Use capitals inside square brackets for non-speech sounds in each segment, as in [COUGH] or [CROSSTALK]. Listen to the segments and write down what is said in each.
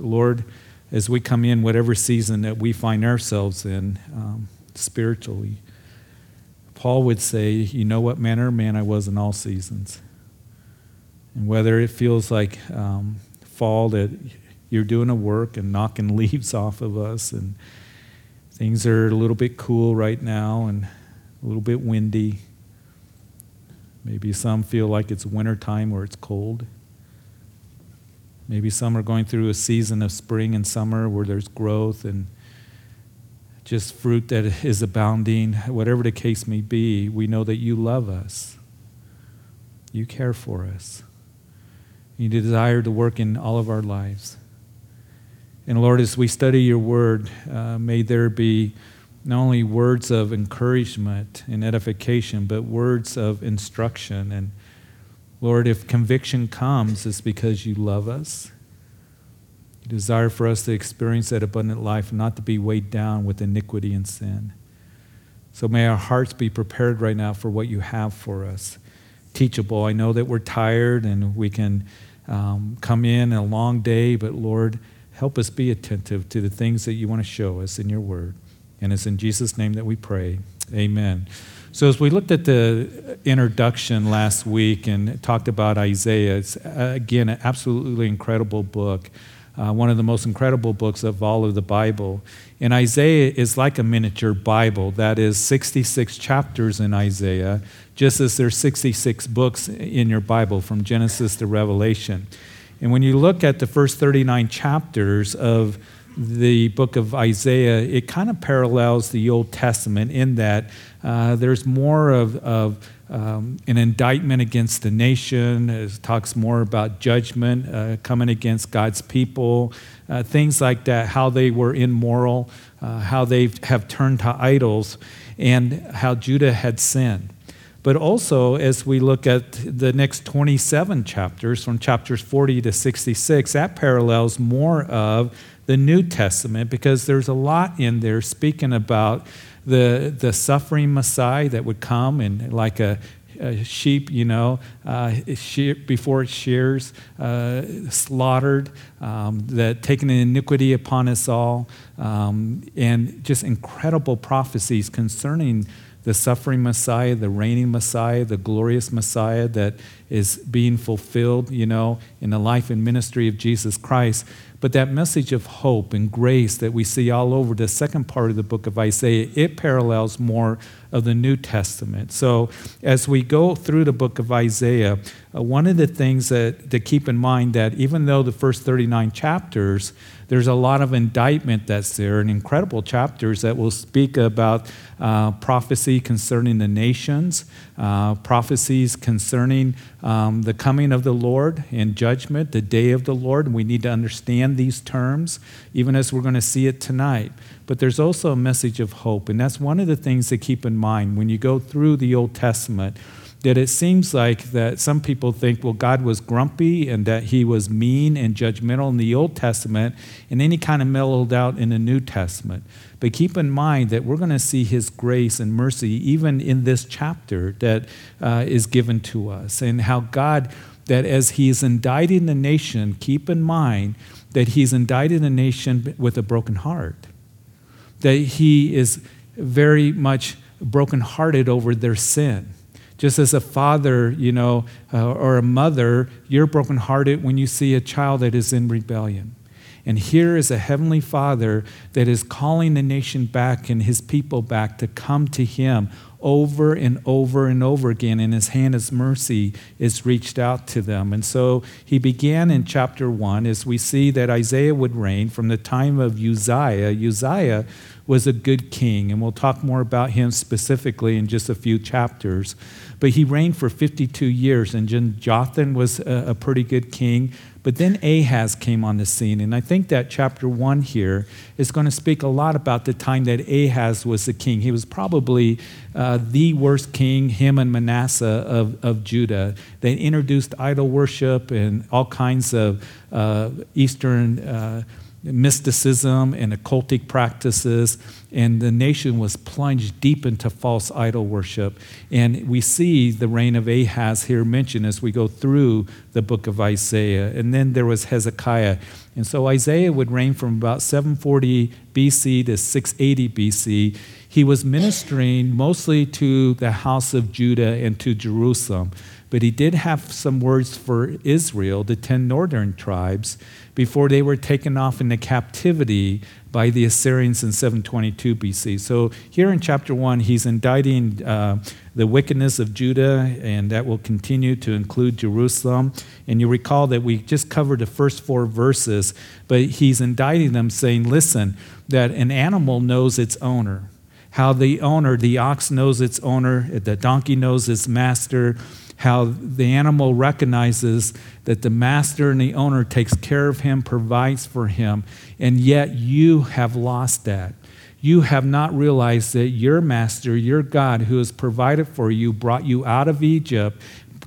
Lord, as we come in, whatever season that we find ourselves in um, spiritually, Paul would say, You know what manner of man I was in all seasons. And whether it feels like um, fall that you're doing a work and knocking [LAUGHS] leaves off of us, and things are a little bit cool right now and a little bit windy. Maybe some feel like it's wintertime or it's cold. Maybe some are going through a season of spring and summer where there's growth and just fruit that is abounding. Whatever the case may be, we know that you love us. You care for us. You desire to work in all of our lives. And Lord, as we study your word, uh, may there be not only words of encouragement and edification, but words of instruction and Lord, if conviction comes, it's because you love us. You desire for us to experience that abundant life, not to be weighed down with iniquity and sin. So may our hearts be prepared right now for what you have for us. Teachable. I know that we're tired and we can um, come in a long day, but Lord, help us be attentive to the things that you want to show us in your word. And it's in Jesus' name that we pray. Amen. So, as we looked at the introduction last week and talked about Isaiah, it's uh, again an absolutely incredible book, uh, one of the most incredible books of all of the Bible. And Isaiah is like a miniature Bible. That is 66 chapters in Isaiah, just as there's 66 books in your Bible from Genesis to Revelation. And when you look at the first 39 chapters of the book of Isaiah, it kind of parallels the Old Testament in that uh, there's more of, of um, an indictment against the nation. It talks more about judgment uh, coming against God's people, uh, things like that, how they were immoral, uh, how they have turned to idols, and how Judah had sinned. But also, as we look at the next 27 chapters, from chapters 40 to 66, that parallels more of the New Testament because there's a lot in there speaking about the, the suffering Messiah that would come and like a, a sheep, you know, uh, before it shears, uh, slaughtered, um, that taking iniquity upon us all, um, and just incredible prophecies concerning the suffering Messiah, the reigning Messiah, the glorious Messiah that is being fulfilled, you know, in the life and ministry of Jesus Christ. But that message of hope and grace that we see all over the second part of the book of Isaiah, it parallels more of the New Testament. So as we go through the book of Isaiah, uh, one of the things that to keep in mind that even though the first 39 chapters there's a lot of indictment that's there and incredible chapters that will speak about uh, prophecy concerning the nations, uh, prophecies concerning um, the coming of the Lord and judgment, the day of the Lord. And we need to understand these terms, even as we're going to see it tonight. But there's also a message of hope. And that's one of the things to keep in mind when you go through the Old Testament that it seems like that some people think, well, God was grumpy and that he was mean and judgmental in the Old Testament, and then he kind of mellowed out in the New Testament. But keep in mind that we're going to see his grace and mercy even in this chapter that uh, is given to us, and how God, that as he is indicting the nation, keep in mind that he's indicted a nation with a broken heart, that he is very much brokenhearted over their sin just as a father, you know, uh, or a mother, you're brokenhearted when you see a child that is in rebellion. And here is a heavenly father that is calling the nation back and his people back to come to him over and over and over again, and his hand of mercy is reached out to them. And so he began in chapter one as we see that Isaiah would reign from the time of Uzziah. Uzziah was a good king, and we'll talk more about him specifically in just a few chapters. But he reigned for 52 years, and Jotham was a, a pretty good king. But then Ahaz came on the scene, and I think that chapter one here is going to speak a lot about the time that Ahaz was the king. He was probably uh, the worst king, him and Manasseh of, of Judah. They introduced idol worship and all kinds of uh, Eastern. Uh, mysticism and occultic practices, and the nation was plunged deep into false idol worship. And we see the reign of Ahaz here mentioned as we go through the book of Isaiah. And then there was Hezekiah. And so Isaiah would reign from about 740 BC to 680 BC. He was ministering mostly to the house of Judah and to Jerusalem. But he did have some words for Israel, the 10 northern tribes, before they were taken off into captivity by the Assyrians in 722 BC. So here in chapter 1, he's indicting uh, the wickedness of Judah, and that will continue to include Jerusalem. And you recall that we just covered the first four verses, but he's indicting them, saying, Listen, that an animal knows its owner. How the owner, the ox knows its owner, the donkey knows its master, how the animal recognizes that the master and the owner takes care of him, provides for him, and yet you have lost that. You have not realized that your master, your God, who has provided for you, brought you out of Egypt,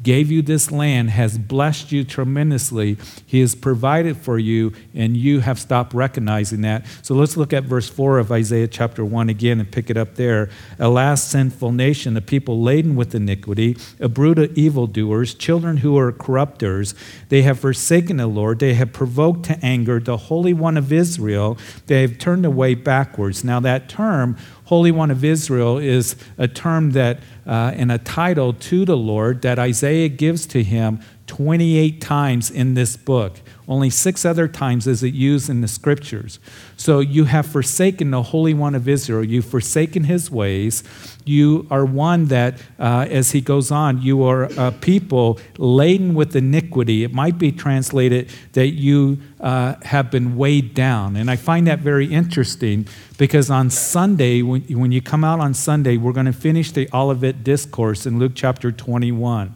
gave you this land, has blessed you tremendously. He has provided for you, and you have stopped recognizing that. So let's look at verse 4 of Isaiah chapter 1 again and pick it up there. Alas, sinful nation, a people laden with iniquity, a brood of evildoers, children who are corrupters. They have forsaken the Lord. They have provoked to anger the Holy One of Israel. They have turned away backwards. Now, that term, Holy One of Israel, is a term that uh, and a title to the Lord that Isaiah gives to him 28 times in this book. Only six other times is it used in the scriptures. So you have forsaken the Holy One of Israel. You've forsaken his ways. You are one that, uh, as he goes on, you are a people laden with iniquity. It might be translated that you uh, have been weighed down. And I find that very interesting because on Sunday, when, when you come out on Sunday, we're going to finish the Olivet Discourse in Luke chapter 21.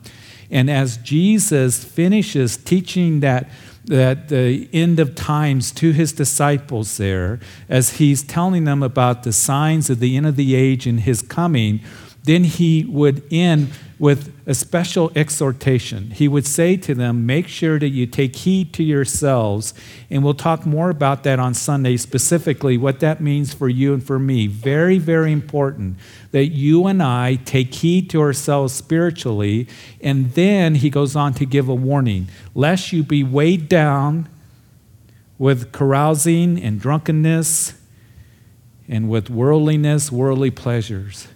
And as Jesus finishes teaching that at the end of times to his disciples there, as he's telling them about the signs of the end of the age and his coming, then he would end with a special exhortation. He would say to them, Make sure that you take heed to yourselves. And we'll talk more about that on Sunday, specifically what that means for you and for me. Very, very important that you and I take heed to ourselves spiritually. And then he goes on to give a warning lest you be weighed down with carousing and drunkenness and with worldliness, worldly pleasures.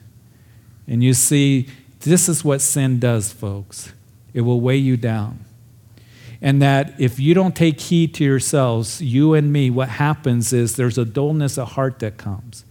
And you see, this is what sin does, folks. It will weigh you down. And that if you don't take heed to yourselves, you and me, what happens is there's a dullness of heart that comes.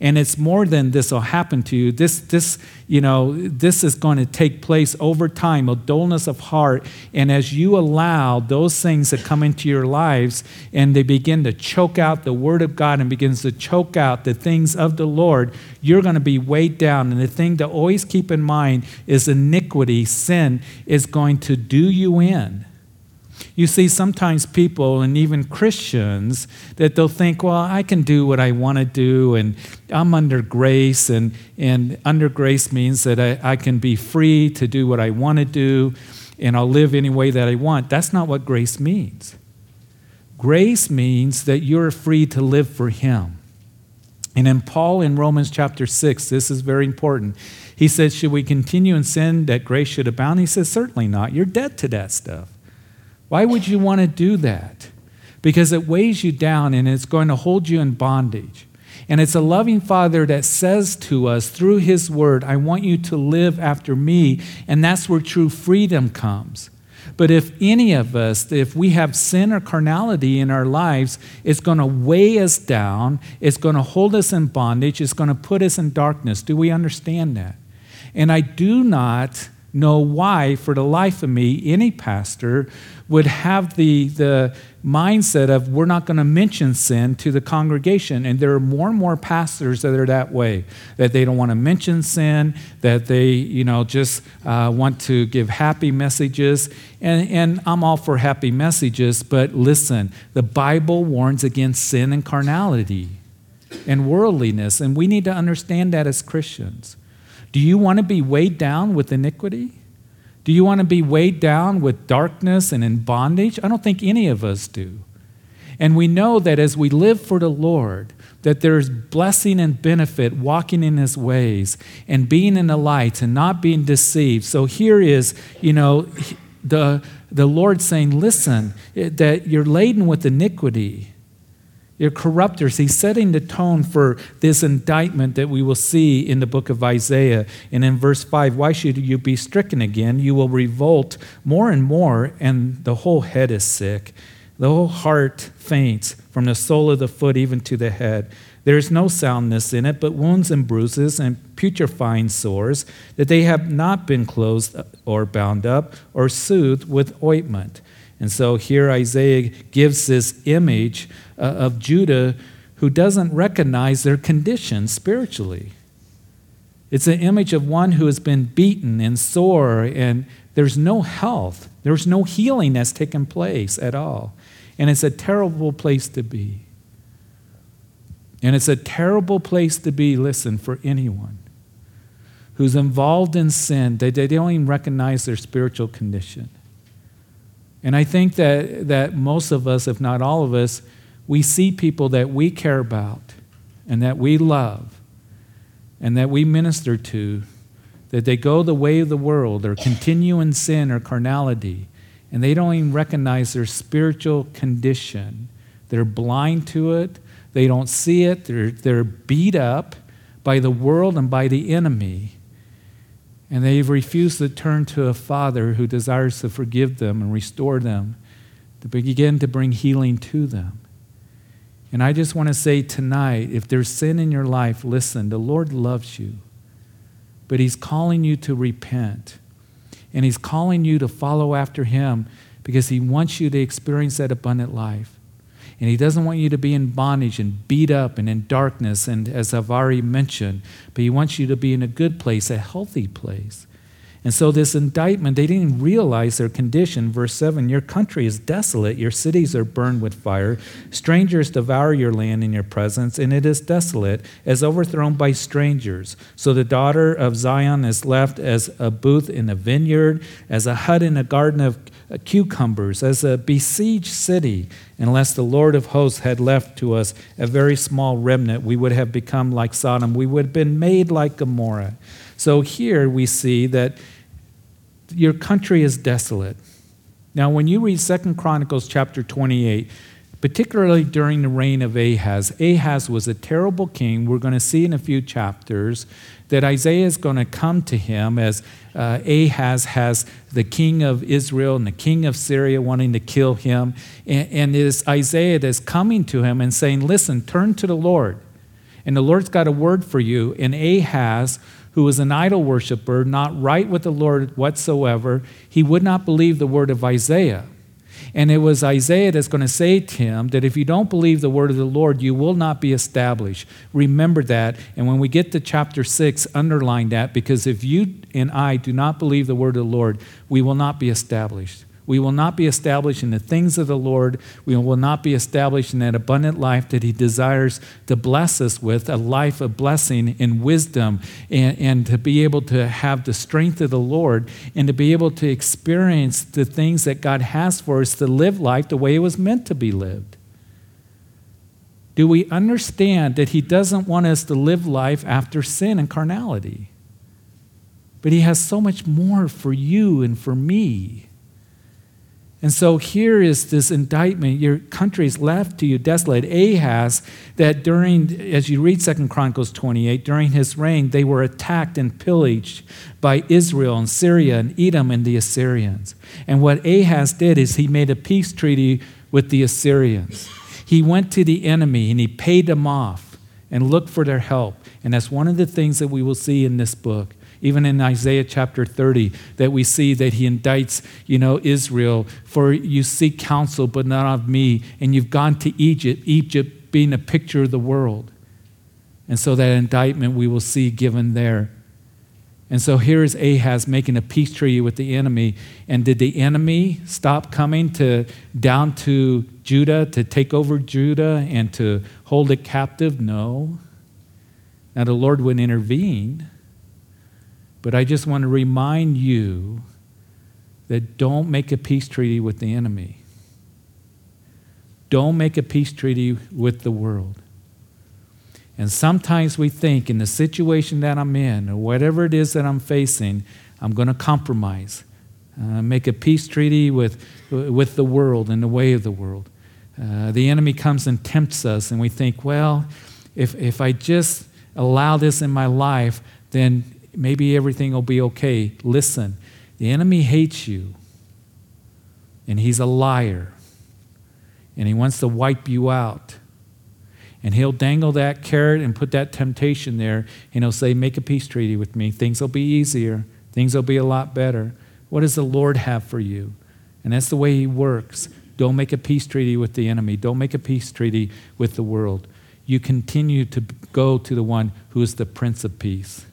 And it's more than this will happen to you. This, this, you know, this is going to take place over time, a dullness of heart. And as you allow those things to come into your lives and they begin to choke out the word of God and begins to choke out the things of the Lord, you're going to be weighed down. And the thing to always keep in mind is iniquity, sin, is going to do you in. You see, sometimes people, and even Christians, that they'll think, well, I can do what I want to do, and I'm under grace, and, and under grace means that I, I can be free to do what I want to do, and I'll live any way that I want. That's not what grace means. Grace means that you're free to live for Him. And in Paul in Romans chapter 6, this is very important. He says, Should we continue in sin that grace should abound? He says, Certainly not. You're dead to that stuff. Why would you want to do that? Because it weighs you down and it's going to hold you in bondage. And it's a loving Father that says to us through His Word, I want you to live after me. And that's where true freedom comes. But if any of us, if we have sin or carnality in our lives, it's going to weigh us down, it's going to hold us in bondage, it's going to put us in darkness. Do we understand that? And I do not know why, for the life of me, any pastor would have the, the mindset of we're not going to mention sin to the congregation. And there are more and more pastors that are that way, that they don't want to mention sin, that they, you know, just uh, want to give happy messages. And, and I'm all for happy messages, but listen, the Bible warns against sin and carnality and worldliness, and we need to understand that as Christians. Do you want to be weighed down with iniquity? Do you want to be weighed down with darkness and in bondage? I don't think any of us do. And we know that as we live for the Lord, that there's blessing and benefit walking in his ways and being in the light and not being deceived. So here is, you know, the, the Lord saying, listen, eh, that you're laden with iniquity. You're corrupters. He's setting the tone for this indictment that we will see in the book of Isaiah. And in verse 5, why should you be stricken again? You will revolt more and more, and the whole head is sick. The whole heart faints from the sole of the foot even to the head. There is no soundness in it, but wounds and bruises and putrefying sores, that they have not been closed or bound up or soothed with ointment. And so here Isaiah gives this image uh, of Judah who doesn't recognize their condition spiritually. It's an image of one who has been beaten and sore, and there's no health. There's no healing that's taken place at all. And it's a terrible place to be. And it's a terrible place to be, listen, for anyone who's involved in sin, they, they don't even recognize their spiritual condition. And I think that, that most of us, if not all of us, we see people that we care about and that we love and that we minister to, that they go the way of the world or continue in sin or carnality and they don't even recognize their spiritual condition. They're blind to it, they don't see it, they're, they're beat up by the world and by the enemy. And they've refused to turn to a Father who desires to forgive them and restore them, to begin to bring healing to them. And I just want to say tonight if there's sin in your life, listen, the Lord loves you, but He's calling you to repent. And He's calling you to follow after Him because He wants you to experience that abundant life. And He doesn't want you to be in bondage and beat up and in darkness, and as I've already mentioned, but He wants you to be in a good place, a healthy place. And so, this indictment, they didn't realize their condition. Verse 7 Your country is desolate, your cities are burned with fire. Strangers devour your land in your presence, and it is desolate, as overthrown by strangers. So, the daughter of Zion is left as a booth in a vineyard, as a hut in a garden of Uh, cucumbers, as a besieged city. Unless the Lord of hosts had left to us a very small remnant, we would have become like Sodom. We would have been made like Gomorrah. So here we see that your country is desolate. Now, when you read Second Chronicles chapter 28, particularly during the reign of Ahaz, Ahaz was a terrible king. We're going to see in a few chapters that Isaiah is going to come to him as uh, Ahaz has the king of Israel and the king of Syria wanting to kill him. And, and it is Isaiah that's coming to him and saying, Listen, turn to the Lord. And the Lord's got a word for you. And Ahaz who was an idol worshiper, not right with the Lord whatsoever, he would not believe the word of Isaiah. And it was Isaiah that's going to say to him that if you don't believe the word of the Lord, you will not be established. Remember that. And when we get to chapter 6, underline that because if you and I do not believe the word of the Lord, we will not be established. We will not be established in the things of the Lord. We will not be established in that abundant life that He desires to bless us with a life of blessing and wisdom, and, and to be able to have the strength of the Lord and to be able to experience the things that God has for us to live life the way it was meant to be lived. Do we understand that He doesn't want us to live life after sin and carnality? But He has so much more for you and for me. And so here is this indictment. Your country is left to you desolate. Ahaz, that during, as you read Second Chronicles 28, during his reign, they were attacked and pillaged by Israel and Syria and Edom and the Assyrians. And what Ahaz did is he made a peace treaty with the Assyrians. He went to the enemy and he paid them off and looked for their help. And that's one of the things that we will see in this book even in Isaiah chapter 30, that we see that he indicts, you know, Israel, for you seek counsel, but not of me, and you've gone to Egypt, Egypt being a picture of the world. And so that indictment we will see given there. And so here is Ahaz making a peace treaty with the enemy. And did the enemy stop coming to down to Judah to take over Judah and to hold it captive? No. Now the Lord would intervene. But I just want to remind you that don't make a peace treaty with the enemy. Don't make a peace treaty with the world. And sometimes we think in the situation that I'm in, or whatever it is that I'm facing, I'm going to compromise, uh, make a peace treaty with, with the world and the way of the world. Uh, the enemy comes and tempts us, and we think, well, if, if I just allow this in my life, then maybe everything will be okay. Listen, the enemy hates you, and he's a liar, and he wants to wipe you out. And he'll dangle that carrot and put that temptation there, and he'll say, Make a peace treaty with me. Things will be easier, things will be a lot better. What does the Lord have for you? And that's the way he works. Don't make a peace treaty with the enemy, don't make a peace treaty with the world. You continue to go to the one who is the Prince of Peace,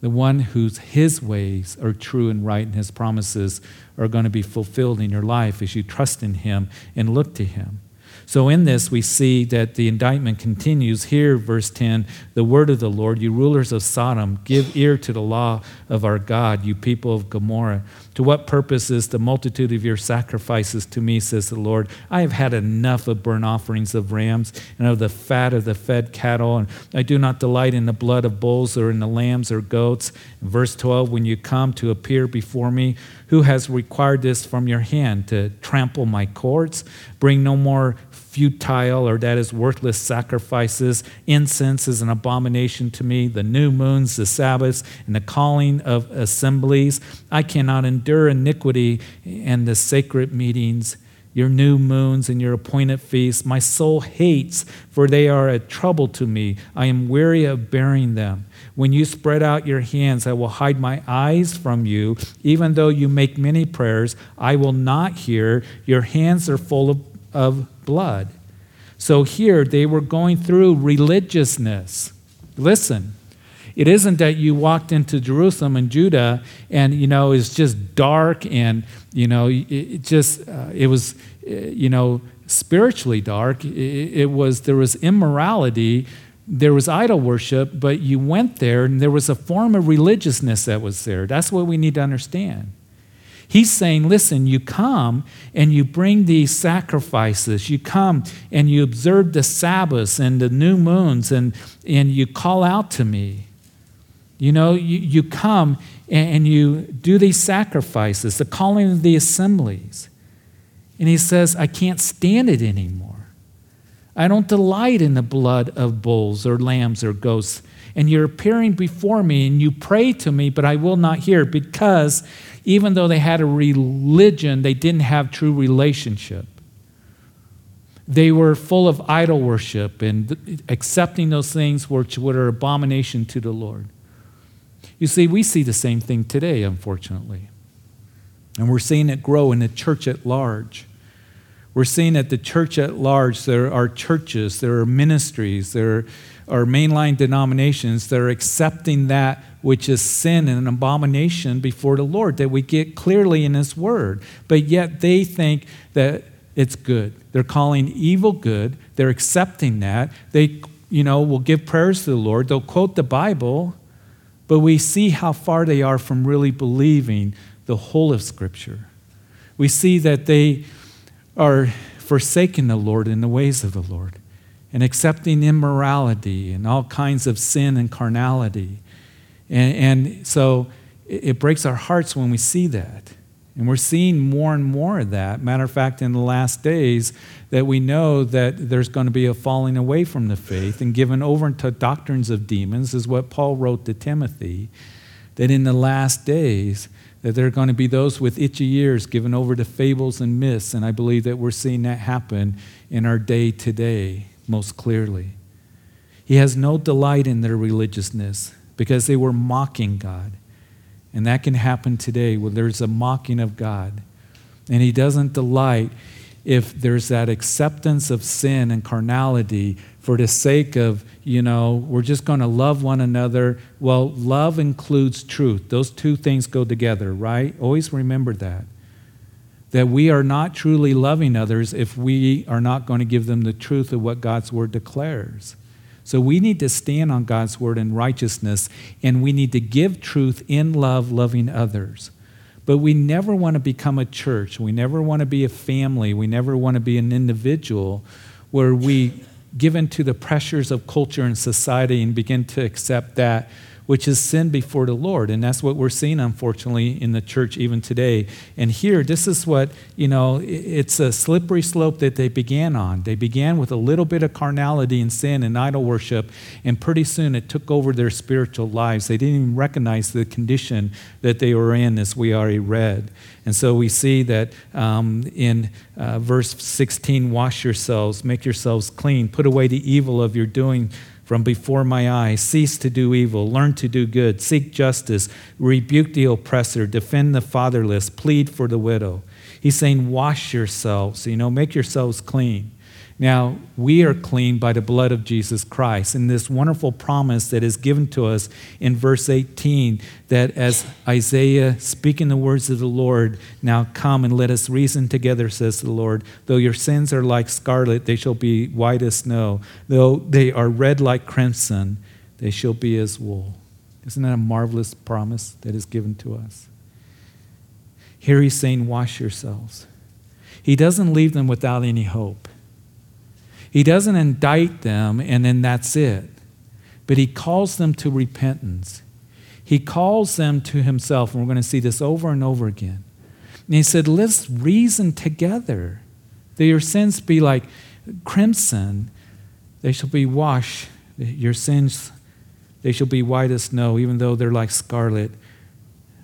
the one whose his ways are true and right, and his promises are going to be fulfilled in your life as you trust in him and look to him. So, in this, we see that the indictment continues. Here, verse 10 the word of the Lord, you rulers of Sodom, give ear to the law of our God, you people of Gomorrah. To what purpose is the multitude of your sacrifices to me, says the Lord? I have had enough of burnt offerings of rams and of the fat of the fed cattle, and I do not delight in the blood of bulls or in the lambs or goats. verse 12, when you come to appear before me, who has required this from your hand to trample my courts? Bring no more futile or that is worthless sacrifices. Incense is an abomination to me. The new moons, the Sabbaths, and the calling of assemblies. I cannot endure iniquity and the sacred meetings. Your new moons and your appointed feasts, my soul hates, for they are a trouble to me. I am weary of bearing them. When you spread out your hands, I will hide my eyes from you. Even though you make many prayers, I will not hear. Your hands are full of, of blood. So here they were going through religiousness. Listen, it isn't that you walked into Jerusalem and Judah and you know it's just dark and you know it just uh, it was uh, you know spiritually dark. It, it was there was immorality there was idol worship, but you went there and there was a form of religiousness that was there. That's what we need to understand. He's saying, listen, you come and you bring these sacrifices. You come and you observe the Sabbaths and the new moons and, and you call out to me. You know, you, you come and you do these sacrifices, the calling of the assemblies. And he says, I can't stand it anymore. I don't delight in the blood of bulls or lambs or goats. And you're appearing before me and you pray to me, but I will not hear because even though they had a religion, they didn't have true relationship. They were full of idol worship and accepting those things which were abomination to the Lord. You see, we see the same thing today, unfortunately. And we're seeing it grow in the church at large. We're seeing at the church at large, there are churches, there are ministries, there are mainline denominations that are accepting that which is sin and an abomination before the Lord that we get clearly in His Word. But yet they think that it's good. They're calling evil good. They're accepting that. They, you know, will give prayers to the Lord. They'll quote the Bible, but we see how far they are from really believing the whole of Scripture. We see that they are forsaking the Lord in the ways of the Lord and accepting immorality and all kinds of sin and carnality. And, and so it, it breaks our hearts when we see that. And we're seeing more and more of that. Matter of fact, in the last days, that we know that there's going to be a falling away from the faith and given over to doctrines of demons, is what Paul wrote to Timothy. That in the last days, that there are going to be those with itchy ears given over to fables and myths. And I believe that we're seeing that happen in our day today most clearly. He has no delight in their religiousness because they were mocking God. And that can happen today where there's a mocking of God. And He doesn't delight if there's that acceptance of sin and carnality for the sake of, you know, we're just going to love one another. Well, love includes truth. Those two things go together, right? Always remember that. That we are not truly loving others if we are not going to give them the truth of what God's word declares. So we need to stand on God's word in righteousness, and we need to give truth in love, loving others. But we never want to become a church. We never want to be a family. We never want to be an individual where we give in to the pressures of culture and society and begin to accept that which is sin before the Lord. And that's what we're seeing, unfortunately, in the church even today. And here, this is what, you know, it's a slippery slope that they began on. They began with a little bit of carnality and sin and idol worship, and pretty soon it took over their spiritual lives. They didn't even recognize the condition that they were in, as we already read. And so we see that um, in uh, verse 16 wash yourselves, make yourselves clean, put away the evil of your doing from before my eyes. Cease to do evil, learn to do good, seek justice, rebuke the oppressor, defend the fatherless, plead for the widow. He's saying, wash yourselves, you know, make yourselves clean. Now, we are clean by the blood of Jesus Christ. And this wonderful promise that is given to us in verse 18 that as Isaiah speaking the words of the Lord, now come and let us reason together, says the Lord. Though your sins are like scarlet, they shall be white as snow. Though they are red like crimson, they shall be as wool. Isn't that a marvelous promise that is given to us? Here he's saying, Wash yourselves. He doesn't leave them without any hope. He doesn't indict them and then that's it. But he calls them to repentance. He calls them to himself, and we're going to see this over and over again. And he said, Let's reason together that your sins be like crimson, they shall be washed. Your sins, they shall be white as snow, even though they're like scarlet.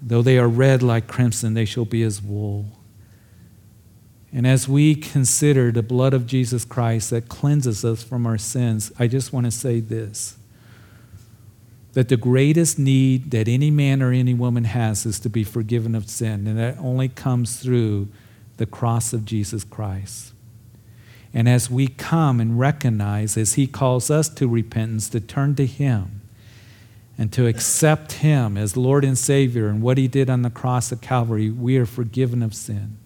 Though they are red like crimson, they shall be as wool. And as we consider the blood of Jesus Christ that cleanses us from our sins, I just want to say this that the greatest need that any man or any woman has is to be forgiven of sin, and that only comes through the cross of Jesus Christ. And as we come and recognize, as He calls us to repentance, to turn to Him and to accept Him as Lord and Savior and what He did on the cross of Calvary, we are forgiven of sin.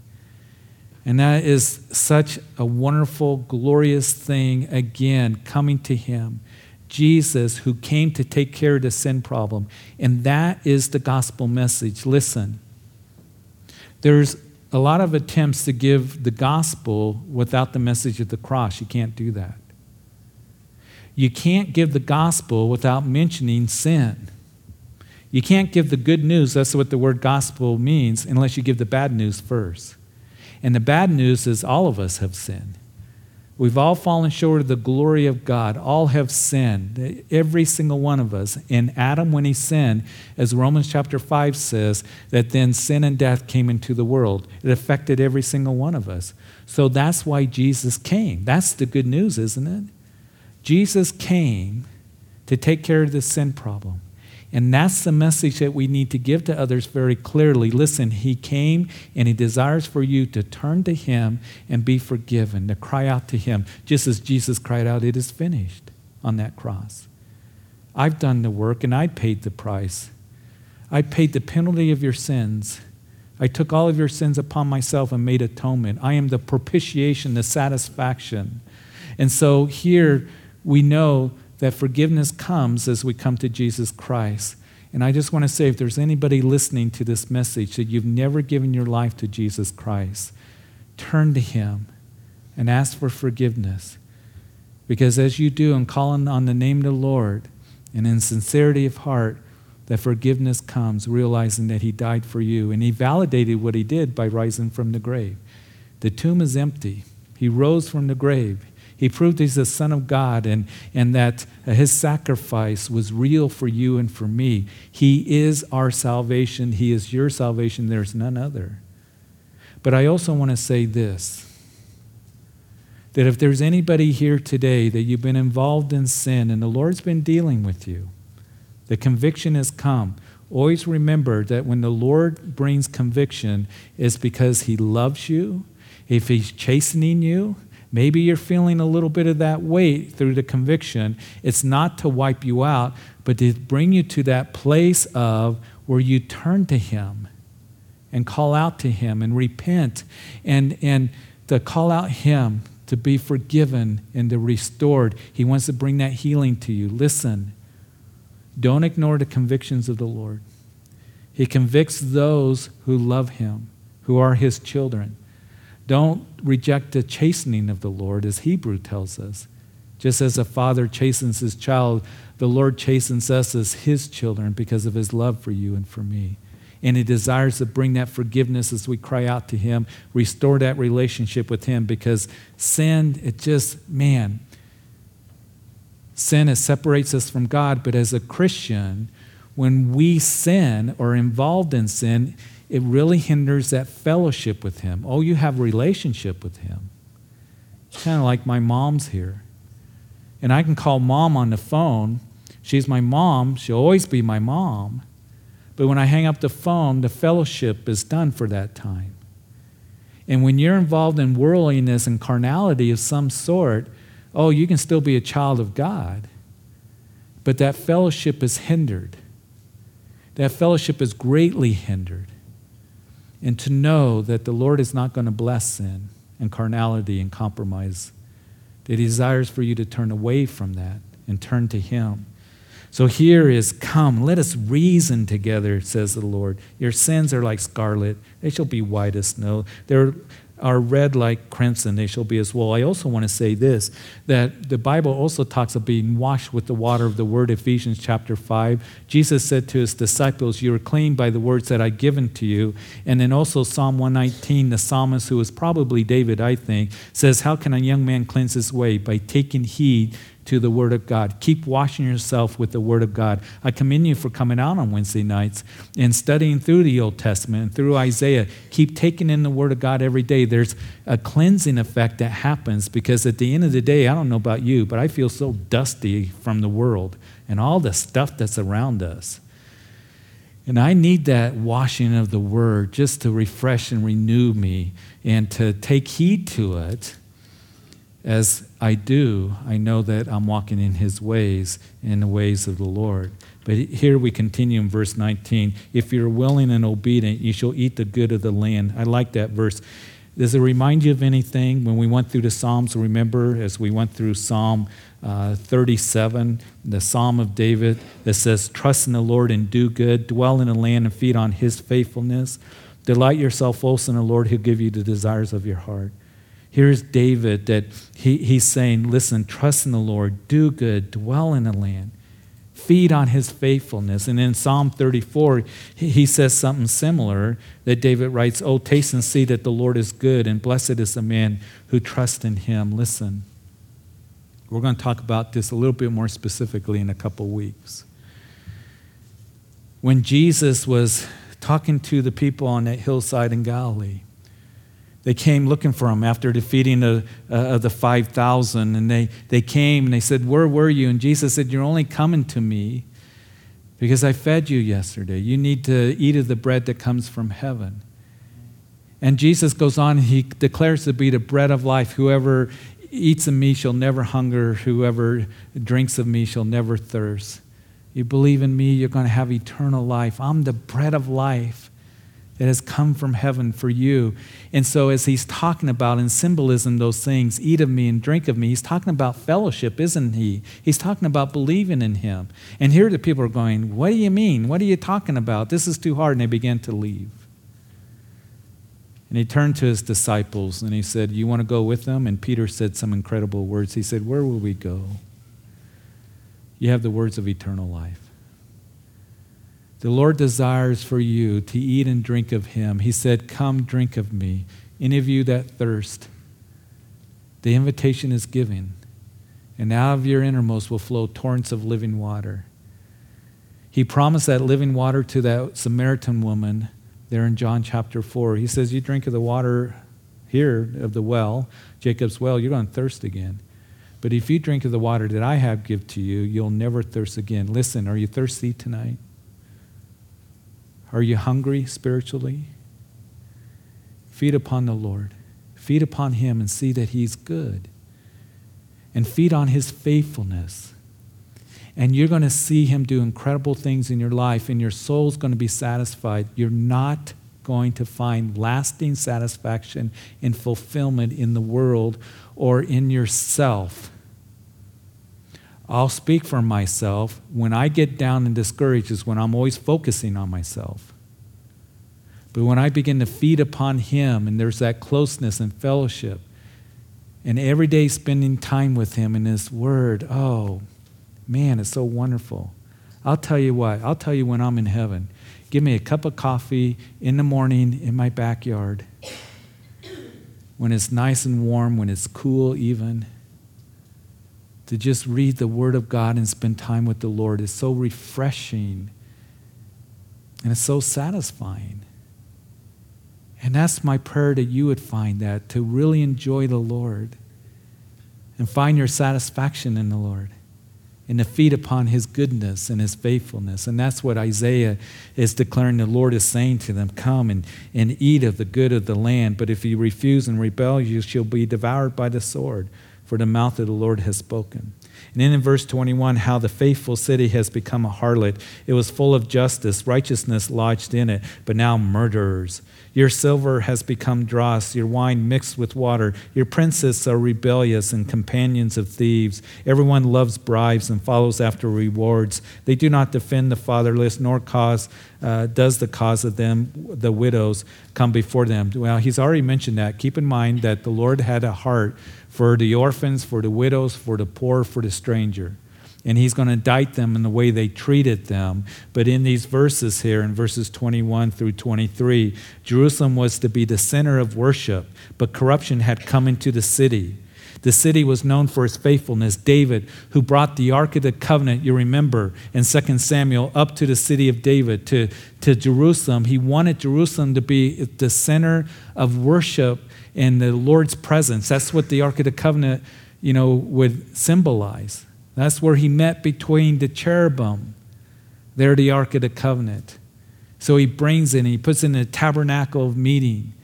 And that is such a wonderful, glorious thing, again, coming to Him. Jesus, who came to take care of the sin problem. And that is the gospel message. Listen, there's a lot of attempts to give the gospel without the message of the cross. You can't do that. You can't give the gospel without mentioning sin. You can't give the good news, that's what the word gospel means, unless you give the bad news first. And the bad news is all of us have sinned. We've all fallen short of the glory of God. All have sinned, every single one of us. In Adam, when he sinned, as Romans chapter 5 says, that then sin and death came into the world. It affected every single one of us. So that's why Jesus came. That's the good news, isn't it? Jesus came to take care of the sin problem. And that's the message that we need to give to others very clearly. Listen, He came and He desires for you to turn to Him and be forgiven, to cry out to Him, just as Jesus cried out, It is finished on that cross. I've done the work and I paid the price. I paid the penalty of your sins. I took all of your sins upon myself and made atonement. I am the propitiation, the satisfaction. And so here we know that forgiveness comes as we come to Jesus Christ. And I just want to say if there's anybody listening to this message that you've never given your life to Jesus Christ, turn to Him and ask for forgiveness. Because as you do and calling on the name of the Lord and in sincerity of heart, that forgiveness comes, realizing that He died for you. And He validated what He did by rising from the grave. The tomb is empty. He rose from the grave. He proved he's the Son of God and, and that his sacrifice was real for you and for me. He is our salvation. He is your salvation. There's none other. But I also want to say this that if there's anybody here today that you've been involved in sin and the Lord's been dealing with you, the conviction has come. Always remember that when the Lord brings conviction, it's because He loves you. If He's chastening you, Maybe you're feeling a little bit of that weight through the conviction. It's not to wipe you out, but to bring you to that place of where you turn to Him and call out to Him and repent and, and to call out Him to be forgiven and to restored. He wants to bring that healing to you. Listen, don't ignore the convictions of the Lord. He convicts those who love him, who are his children. Don't reject the chastening of the Lord, as Hebrew tells us. Just as a father chastens his child, the Lord chastens us as his children because of his love for you and for me. And he desires to bring that forgiveness as we cry out to him, restore that relationship with him because sin, it just, man, sin it separates us from God. But as a Christian, when we sin or involved in sin, it really hinders that fellowship with him. Oh, you have a relationship with him. It's kind of like my mom's here. And I can call mom on the phone. She's my mom. She'll always be my mom. But when I hang up the phone, the fellowship is done for that time. And when you're involved in worldliness and carnality of some sort, oh, you can still be a child of God. But that fellowship is hindered. That fellowship is greatly hindered. And to know that the Lord is not going to bless sin and carnality and compromise that He desires for you to turn away from that and turn to Him. So here is, Come, let us reason together, says the Lord. Your sins are like scarlet, they shall be white as snow. They're are red like crimson, they shall be as wool. I also want to say this that the Bible also talks of being washed with the water of the word, Ephesians chapter 5. Jesus said to his disciples, You are clean by the words that I've given to you. And then also Psalm 119, the psalmist, who was probably David, I think, says, How can a young man cleanse his way? By taking heed to the Word of God. Keep washing yourself with the Word of God. I commend you for coming out on Wednesday nights and studying through the Old Testament and through Isaiah. Keep taking in the Word of God every day. There's a cleansing effect that happens because at the end of the day, I don't know about you, but I feel so dusty from the world and all the stuff that's around us. And I need that washing of the Word just to refresh and renew me and to take heed to it as I do, I know that I'm walking in his ways, in the ways of the Lord. But here we continue in verse 19. If you're willing and obedient, you shall eat the good of the land. I like that verse. Does it remind you of anything? When we went through the Psalms, remember as we went through Psalm uh, 37, the Psalm of David that says, Trust in the Lord and do good, dwell in the land and feed on his faithfulness. Delight yourself also in the Lord, he'll give you the desires of your heart. Here's David that he, he's saying, Listen, trust in the Lord, do good, dwell in the land, feed on his faithfulness. And in Psalm 34, he, he says something similar that David writes, Oh, taste and see that the Lord is good, and blessed is the man who trusts in him. Listen, we're going to talk about this a little bit more specifically in a couple weeks. When Jesus was talking to the people on that hillside in Galilee, they came looking for him after defeating the, uh, the 5,000. And they, they came and they said, Where were you? And Jesus said, You're only coming to me because I fed you yesterday. You need to eat of the bread that comes from heaven. And Jesus goes on he declares to be the bread of life. Whoever eats of me shall never hunger, whoever drinks of me shall never thirst. You believe in me, you're going to have eternal life. I'm the bread of life that has come from heaven for you. And so, as he's talking about in symbolism those things, eat of me and drink of me, he's talking about fellowship, isn't he? He's talking about believing in him. And here the people are going, What do you mean? What are you talking about? This is too hard. And they began to leave. And he turned to his disciples and he said, You want to go with them? And Peter said some incredible words. He said, Where will we go? You have the words of eternal life. The Lord desires for you to eat and drink of Him. He said, Come drink of me. Any of you that thirst, the invitation is given, and out of your innermost will flow torrents of living water. He promised that living water to that Samaritan woman there in John chapter 4. He says, You drink of the water here of the well, Jacob's well, you're going to thirst again. But if you drink of the water that I have give to you, you'll never thirst again. Listen, are you thirsty tonight? Are you hungry spiritually? Feed upon the Lord. Feed upon Him and see that He's good. And feed on His faithfulness. And you're going to see Him do incredible things in your life, and your soul's going to be satisfied. You're not going to find lasting satisfaction and fulfillment in the world or in yourself I'll speak for myself. When I get down and discouraged is when I'm always focusing on myself. But when I begin to feed upon Him and there's that closeness and fellowship, and every day spending time with Him in His Word, oh, man, it's so wonderful. I'll tell you what, I'll tell you when I'm in heaven. Give me a cup of coffee in the morning in my backyard. When it's nice and warm, when it's cool, even. To just read the Word of God and spend time with the Lord is so refreshing and it's so satisfying. And that's my prayer that you would find that, to really enjoy the Lord and find your satisfaction in the Lord and to feed upon his goodness and his faithfulness. And that's what Isaiah is declaring the Lord is saying to them Come and, and eat of the good of the land. But if you refuse and rebel, you shall be devoured by the sword, for the mouth of the Lord has spoken. And then in verse 21, how the faithful city has become a harlot. It was full of justice, righteousness lodged in it, but now murderers your silver has become dross, your wine mixed with water. Your princes are rebellious and companions of thieves. Everyone loves bribes and follows after rewards. They do not defend the fatherless, nor cause uh, does the cause of them, the widows, come before them. Well, he's already mentioned that. Keep in mind that the Lord had a heart for the orphans, for the widows, for the poor, for the stranger and he's going to indict them in the way they treated them. But in these verses here, in verses 21 through 23, Jerusalem was to be the center of worship, but corruption had come into the city. The city was known for its faithfulness. David, who brought the Ark of the Covenant, you remember, in 2 Samuel, up to the city of David, to, to Jerusalem, he wanted Jerusalem to be the center of worship and the Lord's presence. That's what the Ark of the Covenant, you know, would symbolize. That's where he met between the cherubim. There, the Ark of the Covenant. So he brings it and he puts it in a tabernacle of meeting.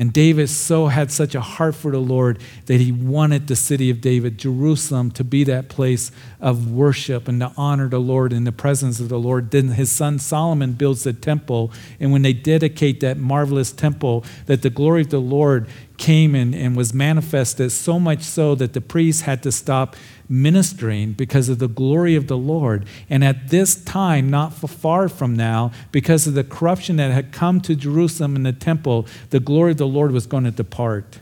And David so had such a heart for the Lord that he wanted the city of David, Jerusalem, to be that place of worship and to honor the Lord in the presence of the Lord. Then his son Solomon builds the temple. And when they dedicate that marvelous temple, that the glory of the Lord came and, and was manifested, so much so that the priests had to stop ministering because of the glory of the Lord. And at this time, not far from now, because of the corruption that had come to Jerusalem in the temple, the glory of the Lord was going to depart.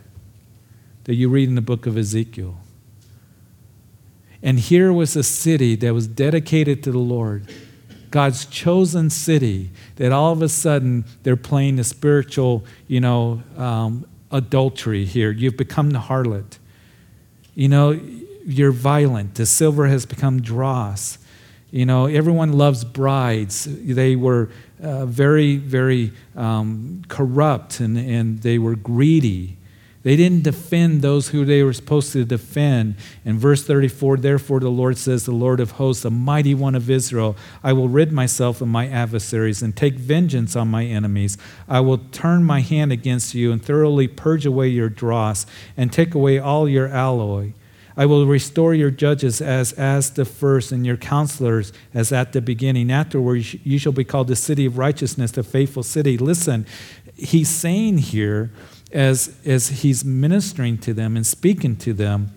That you read in the book of Ezekiel. And here was a city that was dedicated to the Lord. God's chosen city, that all of a sudden they're playing the spiritual, you know, um, adultery here. You've become the harlot. You know, you're violent. The silver has become dross. You know, everyone loves brides. They were uh, very, very um, corrupt and, and they were greedy. They didn't defend those who they were supposed to defend. In verse 34, therefore the Lord says, The Lord of hosts, the mighty one of Israel, I will rid myself of my adversaries and take vengeance on my enemies. I will turn my hand against you and thoroughly purge away your dross and take away all your alloy. I will restore your judges as, as the first, and your counselors as at the beginning. Afterwards, you shall be called the city of righteousness, the faithful city. Listen, he's saying here, as, as he's ministering to them and speaking to them,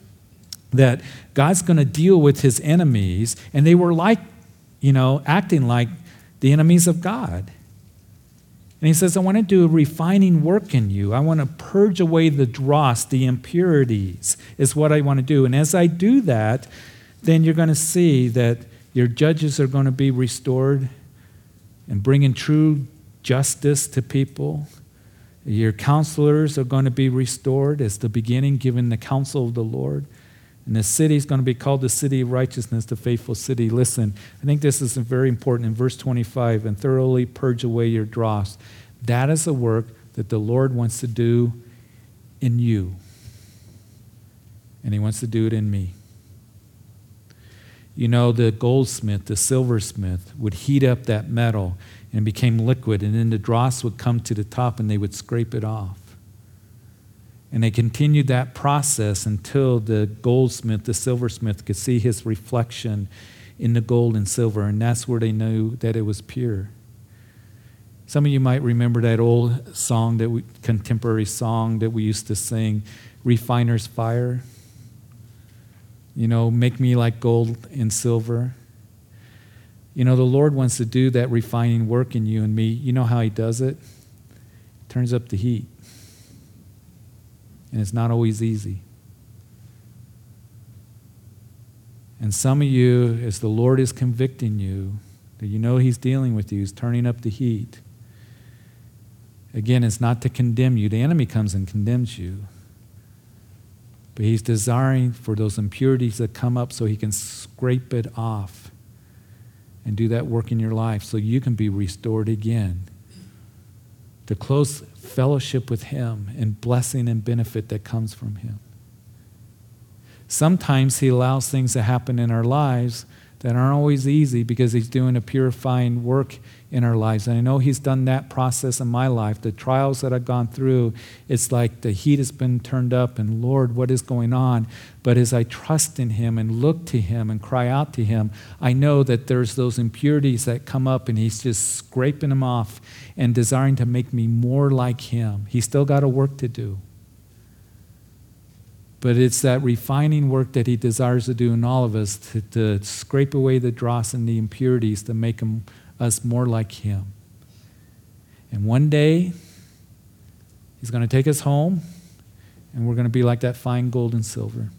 that God's going to deal with his enemies, and they were like, you know, acting like the enemies of God. And he says, I want to do a refining work in you. I want to purge away the dross, the impurities, is what I want to do. And as I do that, then you're going to see that your judges are going to be restored and bringing true justice to people. Your counselors are going to be restored as the beginning, given the counsel of the Lord. And the city is going to be called the city of righteousness, the faithful city. Listen, I think this is very important in verse 25 and thoroughly purge away your dross. That is the work that the Lord wants to do in you. And He wants to do it in me. You know, the goldsmith, the silversmith, would heat up that metal and became liquid, and then the dross would come to the top and they would scrape it off. And they continued that process until the goldsmith, the silversmith, could see his reflection in the gold and silver, and that's where they knew that it was pure. Some of you might remember that old song, that we, contemporary song that we used to sing, Refiner's Fire. You know, make me like gold and silver. You know, the Lord wants to do that refining work in you and me. You know how He does it? turns up the heat. And it's not always easy. And some of you, as the Lord is convicting you, that you know He's dealing with you, He's turning up the heat. Again, it's not to condemn you. The enemy comes and condemns you. But He's desiring for those impurities that come up so He can scrape it off and do that work in your life so you can be restored again. The close fellowship with Him and blessing and benefit that comes from Him. Sometimes He allows things to happen in our lives that aren't always easy because He's doing a purifying work in our lives. And I know He's done that process in my life. The trials that I've gone through, it's like the heat has been turned up, and Lord, what is going on? But as I trust in Him and look to Him and cry out to Him, I know that there's those impurities that come up, and He's just scraping them off and desiring to make me more like Him. He's still got a work to do. But it's that refining work that He desires to do in all of us to, to scrape away the dross and the impurities to make them, us more like Him. And one day, He's going to take us home, and we're going to be like that fine gold and silver.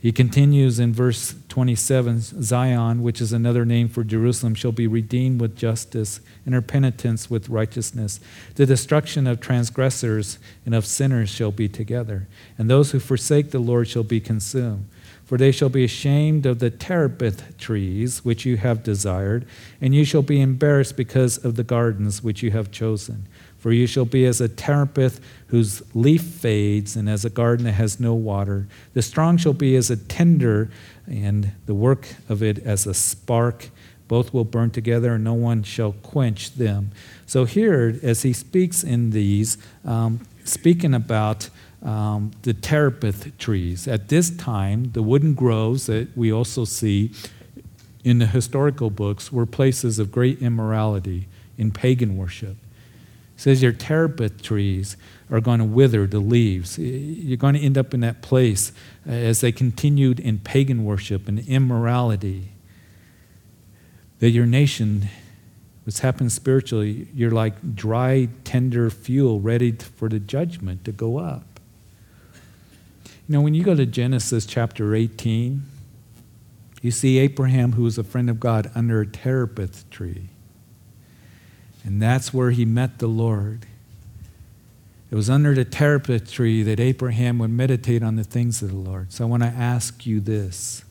He continues in verse 27 Zion, which is another name for Jerusalem, shall be redeemed with justice, and her penitents with righteousness. The destruction of transgressors and of sinners shall be together, and those who forsake the Lord shall be consumed. For they shall be ashamed of the terebinth trees which you have desired, and you shall be embarrassed because of the gardens which you have chosen. For you shall be as a terebinth whose leaf fades, and as a garden that has no water. The strong shall be as a tinder, and the work of it as a spark. Both will burn together, and no one shall quench them. So, here, as he speaks in these, um, speaking about um, the terebinth trees, at this time, the wooden groves that we also see in the historical books were places of great immorality in pagan worship says your terebinth trees are going to wither the leaves. You're going to end up in that place uh, as they continued in pagan worship and immorality. That your nation, what's happened spiritually, you're like dry, tender fuel ready for the judgment to go up. You know, when you go to Genesis chapter 18, you see Abraham, who was a friend of God, under a terebinth tree. And that's where he met the Lord. It was under the terebinth tree that Abraham would meditate on the things of the Lord. So I want to ask you this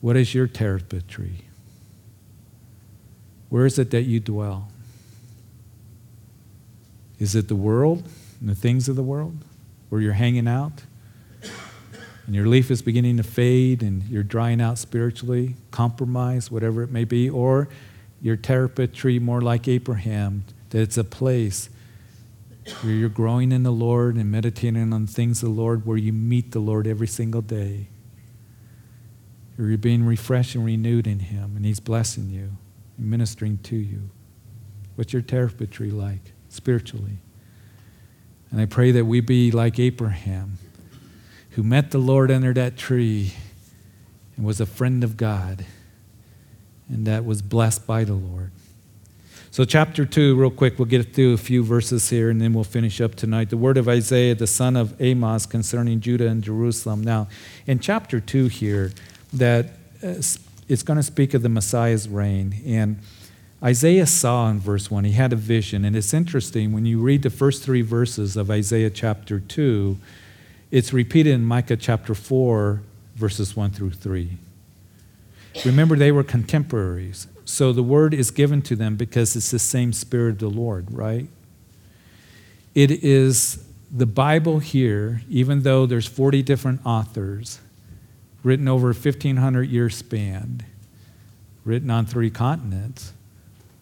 What is your terebinth tree? Where is it that you dwell? Is it the world and the things of the world where you're hanging out? And your leaf is beginning to fade and you're drying out spiritually, compromise, whatever it may be, or your terebinth tree more like Abraham, that it's a place where you're growing in the Lord and meditating on things of the Lord, where you meet the Lord every single day. Where you're being refreshed and renewed in Him, and He's blessing you, and ministering to you. What's your terebinth tree like spiritually? And I pray that we be like Abraham, who met the Lord under that tree and was a friend of God and that was blessed by the Lord. So, chapter 2, real quick, we'll get through a few verses here and then we'll finish up tonight. The word of Isaiah, the son of Amos, concerning Judah and Jerusalem. Now, in chapter 2 here, that uh, it's going to speak of the Messiah's reign. And Isaiah saw in verse 1, he had a vision. And it's interesting, when you read the first three verses of Isaiah chapter 2, it's repeated in Micah chapter 4, verses 1 through 3. Remember, they were contemporaries. So the word is given to them because it's the same Spirit of the Lord, right? It is the Bible here, even though there's 40 different authors, written over a 1,500 year span, written on three continents.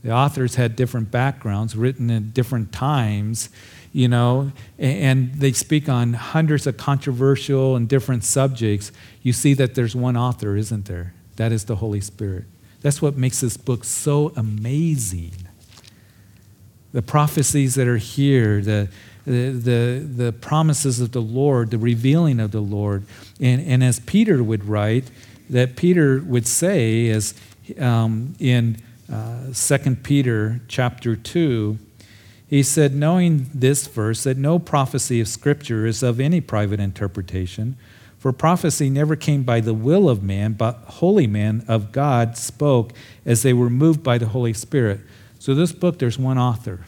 The authors had different backgrounds, written at different times, you know, and they speak on hundreds of controversial and different subjects. You see that there's one author, isn't there? That is the Holy Spirit. That's what makes this book so amazing. The prophecies that are here, the, the, the, the promises of the Lord, the revealing of the Lord. And, and as Peter would write, that Peter would say, as um, in uh, 2 Peter chapter 2, He said, knowing this verse, that no prophecy of Scripture is of any private interpretation, for prophecy never came by the will of man, but holy men of God spoke as they were moved by the Holy Spirit. So, this book, there's one author,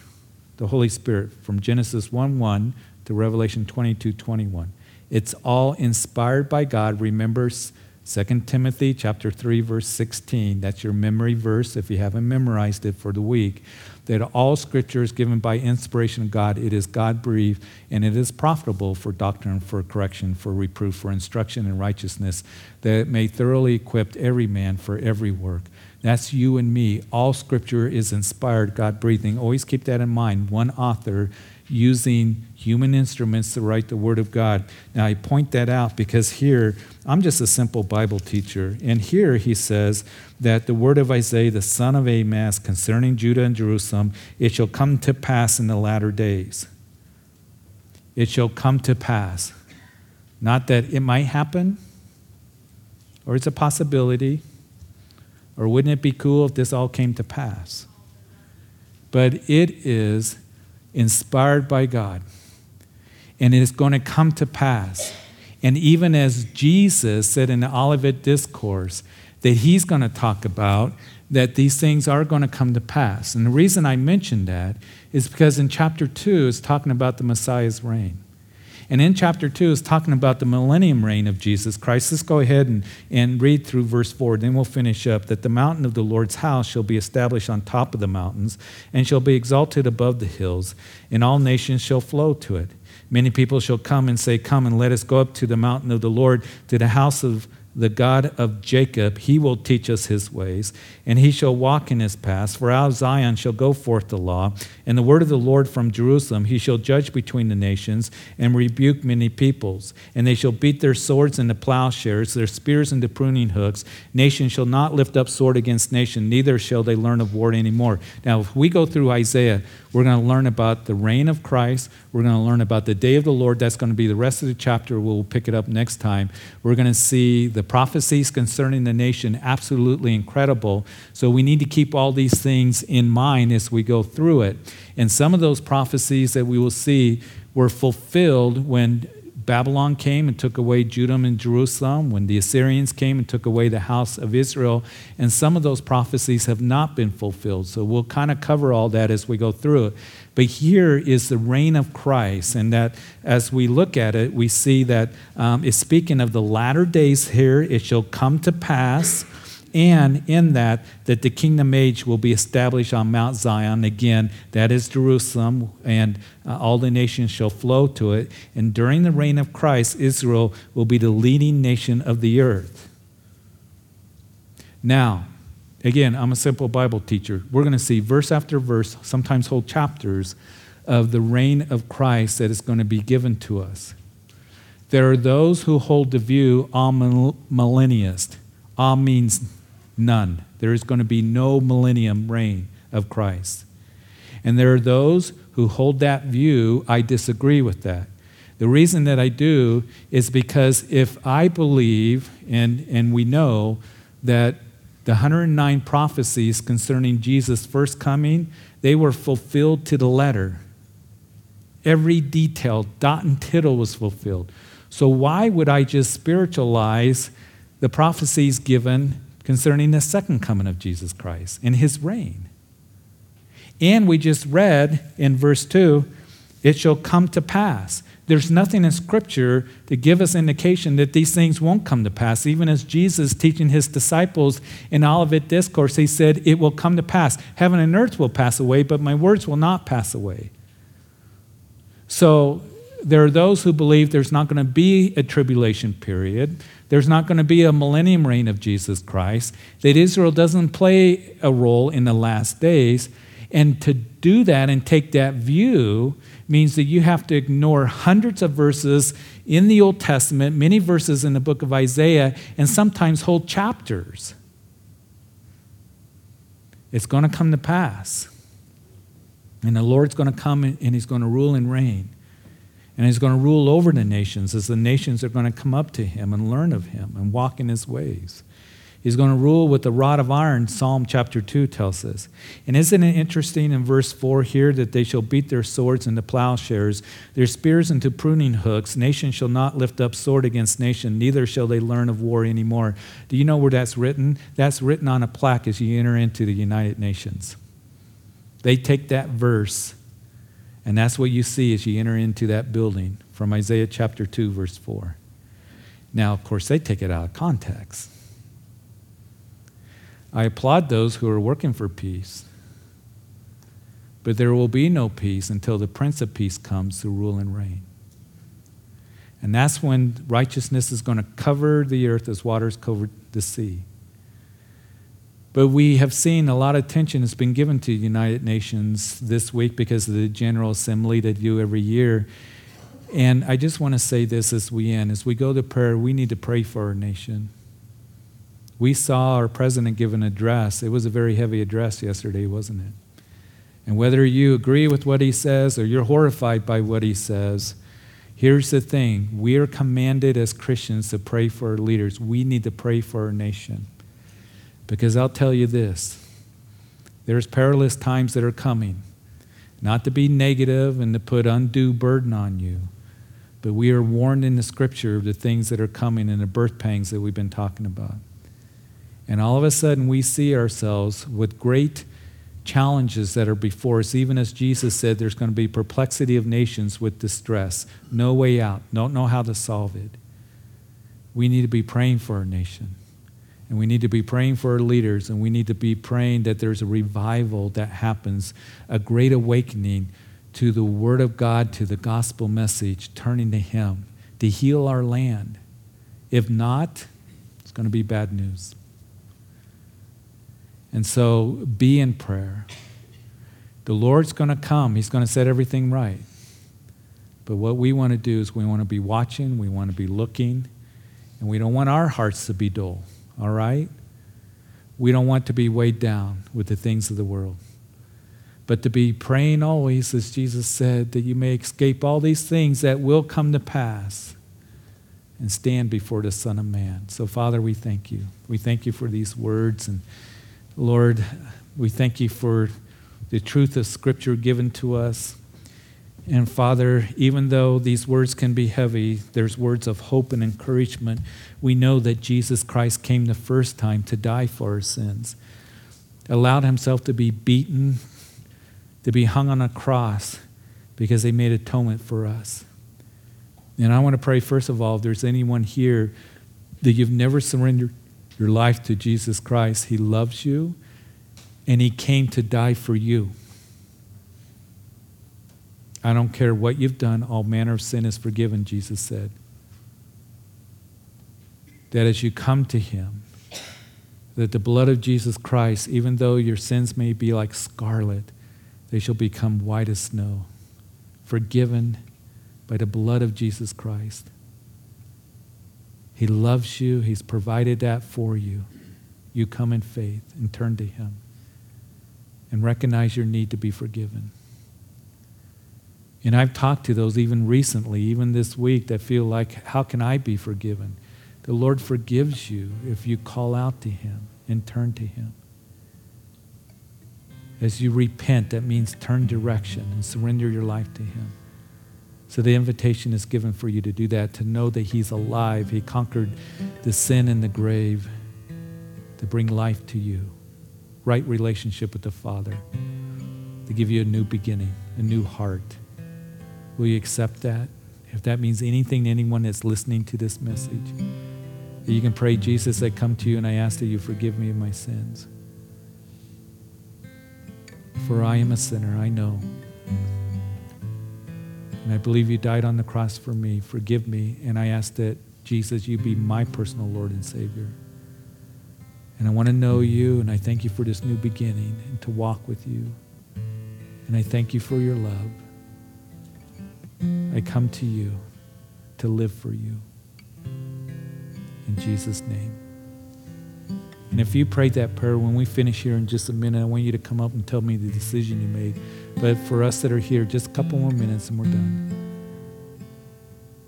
the Holy Spirit, from Genesis 1 1 to Revelation 22 21. It's all inspired by God. Remember 2 Timothy chapter 3 verse 16. That's your memory verse if you haven't memorized it for the week. That all scripture is given by inspiration of God. It is God breathed and it is profitable for doctrine, for correction, for reproof, for instruction in righteousness, that it may thoroughly equip every man for every work. That's you and me. All scripture is inspired, God breathing. Always keep that in mind. One author using human instruments to write the Word of God. Now, I point that out because here, I'm just a simple Bible teacher. And here he says that the word of Isaiah, the son of Amos, concerning Judah and Jerusalem, it shall come to pass in the latter days. It shall come to pass. Not that it might happen, or it's a possibility, or wouldn't it be cool if this all came to pass? But it is inspired by God. And it is going to come to pass. And even as Jesus said in the Olivet Discourse, that he's going to talk about that these things are going to come to pass. And the reason I mention that is because in chapter 2 it's talking about the Messiah's reign. And in chapter 2 is talking about the millennium reign of Jesus Christ. Let's go ahead and, and read through verse 4, then we'll finish up. That the mountain of the Lord's house shall be established on top of the mountains, and shall be exalted above the hills, and all nations shall flow to it. Many people shall come and say, Come and let us go up to the mountain of the Lord, to the house of the God of Jacob, he will teach us his ways, and he shall walk in his paths. For out of Zion shall go forth the law, and the word of the Lord from Jerusalem. He shall judge between the nations and rebuke many peoples. And they shall beat their swords into plowshares, their spears into pruning hooks. Nation shall not lift up sword against nation, neither shall they learn of war anymore. Now, if we go through Isaiah, we're going to learn about the reign of Christ. We're going to learn about the day of the Lord. That's going to be the rest of the chapter. We'll pick it up next time. We're going to see the prophecies concerning the nation, absolutely incredible. So we need to keep all these things in mind as we go through it. And some of those prophecies that we will see were fulfilled when Babylon came and took away Judah and Jerusalem, when the Assyrians came and took away the house of Israel, and some of those prophecies have not been fulfilled. So we'll kind of cover all that as we go through it. But here is the reign of Christ, and that as we look at it, we see that um, it's speaking of the latter days here. It shall come to pass. And in that that the kingdom age will be established on mount zion. Again that is jerusalem and uh, all the nations shall flow to it. And during the reign of christ israel will be the leading nation of the earth. Now again i'm a simple bible teacher we're going to see verse after verse sometimes whole chapters of the reign of christ that is going to be given to us there are those who hold the view amillennialist Am means None. There is going to be no millennium reign of Christ. And there are those who hold that view. I disagree with that. The reason that I do is because if I believe, and, and we know, that the 109 prophecies concerning Jesus' first coming, they were fulfilled to the letter. Every detail, dot and tittle was fulfilled. So why would I just spiritualize the prophecies given concerning the second coming of Jesus Christ and his reign. And we just read in verse 2 it shall come to pass. There's nothing in Scripture to give us indication that these things won't come to pass. Even as Jesus teaching his disciples in Olivet Discourse, he said, It will come to pass. Heaven and earth will pass away, but my words will not pass away. So there are those who believe there's not going to be a tribulation period. There's not going to be a millennium reign of Jesus Christ, that Israel doesn't play a role in the last days. And to do that and take that view means that you have to ignore hundreds of verses in the Old Testament, many verses in the book of Isaiah, and sometimes whole chapters. It's going to come to pass. And the Lord's going to come and He's going to rule and reign. And he's going to rule over the nations as the nations are going to come up to him and learn of him and walk in his ways. He's going to rule with the rod of iron, Psalm chapter 2 tells us. And isn't it interesting in verse 4 here that they shall beat their swords into plowshares, their spears into pruning hooks? Nation shall not lift up sword against nation, neither shall they learn of war anymore. Do you know where that's written? That's written on a plaque as you enter into the United Nations. They take that verse, and that's what you see as you enter into that building from Isaiah chapter 2, verse 4. Now, of course, they take it out of context. I applaud those who are working for peace. But there will be no peace until the Prince of Peace comes to rule and reign. And that's when righteousness is going to cover the earth as waters cover the sea. But we have seen a lot of attention has been given to the United Nations this week because of the General Assembly that do every year. And I just want to say this as we end. As we go to prayer, we need to pray for our nation. We saw our president give an address. It was a very heavy address yesterday, wasn't it? And whether you agree with what he says or you're horrified by what he says, here's the thing we are commanded as Christians to pray for our leaders. We need to pray for our nation. Because I'll tell you this there's perilous times that are coming. Not to be negative and to put undue burden on you, but we are warned in the scripture of the things that are coming and the birth pangs that we've been talking about. And all of a sudden, we see ourselves with great challenges that are before us. Even as Jesus said, there's going to be perplexity of nations with distress, no way out, don't know how to solve it. We need to be praying for our nation. And we need to be praying for our leaders, and we need to be praying that there's a revival that happens, a great awakening to the Word of God, to the gospel message, turning to Him to heal our land. If not, it's going to be bad news. And so be in prayer. The Lord's going to come, He's going to set everything right. But what we want to do is we want to be watching, we want to be looking, and we don't want our hearts to be dull, all right? We don't want to be weighed down with the things of the world. But to be praying always, as Jesus said, that you may escape all these things that will come to pass and stand before the Son of Man. So, Father, we thank you. We thank you for these words and Lord, we thank you for the truth of Scripture given to us. And Father, even though these words can be heavy, there's words of hope and encouragement. We know that Jesus Christ came the first time to die for our sins, allowed himself to be beaten, to be hung on a cross because he made atonement for us. And I want to pray, first of all, if there's anyone here that you've never surrendered your life to Jesus Christ. He loves you, and He came to die for you. I don't care what you've done, all manner of sin is forgiven, Jesus said. That as you come to Him, that the blood of Jesus Christ, even though your sins may be like scarlet, they shall become white as snow, forgiven by the blood of Jesus Christ. He loves you, He's provided that for you. You come in faith and turn to Him and recognize your need to be forgiven. And I've talked to those even recently, even this week, that feel like, how can I be forgiven? The Lord forgives you if you call out to Him and turn to Him. As you repent, that means turn direction and surrender your life to Him. So the invitation is given for you to do that, to know that He's alive. He conquered the sin and the grave to bring life to you, right relationship with the Father, to give you a new beginning, a new heart. Will you accept that? If that means anything to anyone that's listening to this message, you can pray, Jesus, I come to you and I ask that you forgive me of my sins. For I am a sinner, I know. And I believe you died on the cross for me. Forgive me. And I ask that, Jesus, you be my personal Lord and Savior. And I want to know you, and I thank you for this new beginning and to walk with you. And I thank you for your love. I come to you to live for you. In Jesus' name. And if you prayed that prayer, when we finish here in just a minute, I want you to come up and tell me the decision you made. But for us that are here, just a couple more minutes and we're done.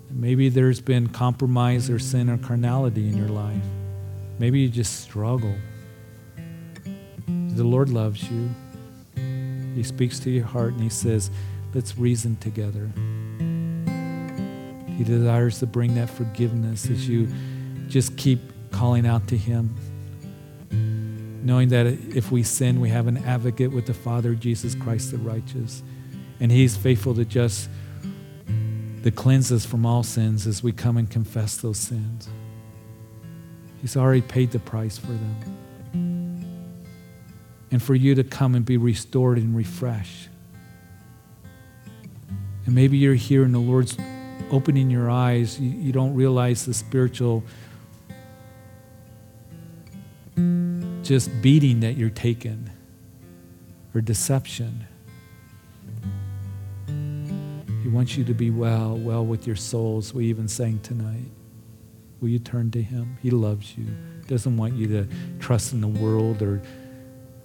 Maybe there's been compromise or sin or carnality in your life. Maybe you just struggle. The Lord loves you. He speaks to your heart and He says, Let's reason together. He desires to bring that forgiveness as you just keep calling out to Him. Knowing that if we sin, we have an advocate with the Father, Jesus Christ the righteous. And He's faithful to just to cleanse us from all sins as we come and confess those sins. He's already paid the price for them. And for you to come and be restored and refreshed. And maybe you're here and the Lord's opening your eyes. You, you don't realize the spiritual just beating that you're taking or deception. He wants you to be well, well with your souls. We even sang tonight. Will you turn to Him? He loves you. Doesn't want you to trust in the world or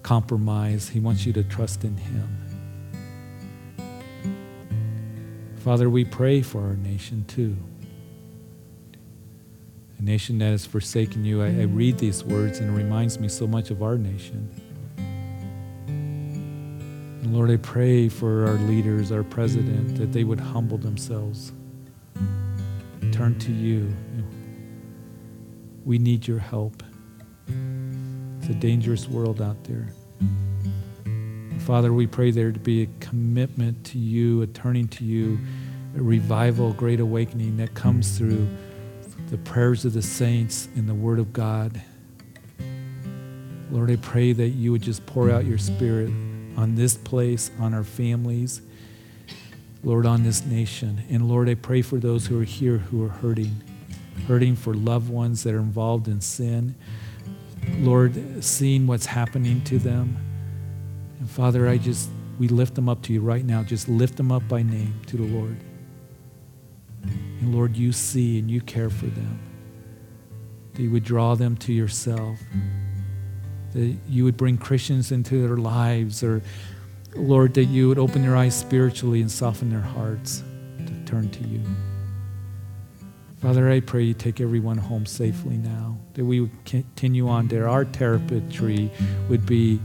compromise. He wants you to trust in Him. Father, we pray for our nation too. Nation that has forsaken you. I, I read these words and it reminds me so much of our nation. And Lord, I pray for our leaders, our president, that they would humble themselves, turn to you. We need your help. It's a dangerous world out there. Father, we pray there to be a commitment to you, a turning to you, a revival, a great awakening that comes through the prayers of the saints and the Word of God. Lord, I pray that you would just pour out your Spirit on this place, on our families, Lord, on this nation. And Lord, I pray for those who are here who are hurting, hurting for loved ones that are involved in sin. Lord, seeing what's happening to them. And Father, I just, we lift them up to you right now. Just lift them up by name to the Lord. And Lord, you see and you care for them. That you would draw them to yourself. That you would bring Christians into their lives, or Lord, that you would open their eyes spiritually and soften their hearts to turn to you. Father, I pray you take everyone home safely now, that we would continue on there. Our therapy would be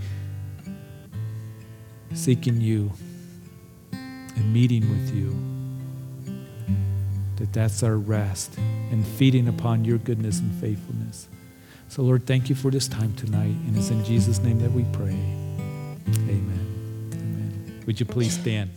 seeking you and meeting with you. That that's our rest and feeding upon your goodness and faithfulness. So, Lord, thank you for this time tonight. And it's in Jesus' name that we pray. Amen. Amen. Would you please stand?